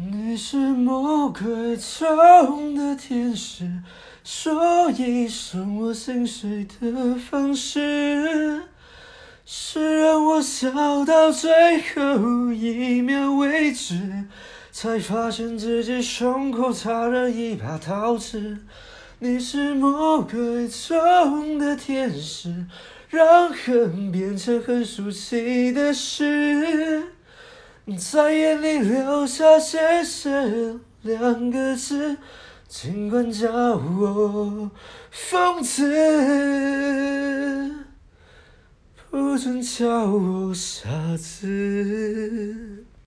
你是魔鬼中的天使，说一声我心碎的方式，是让我笑到最后一秒为止，才发现自己胸口插了一把刀子。你是魔鬼中的天使，让恨变成很熟悉的事。在眼里留下“谢谢”两个字，尽管叫我疯子，不准叫我傻子。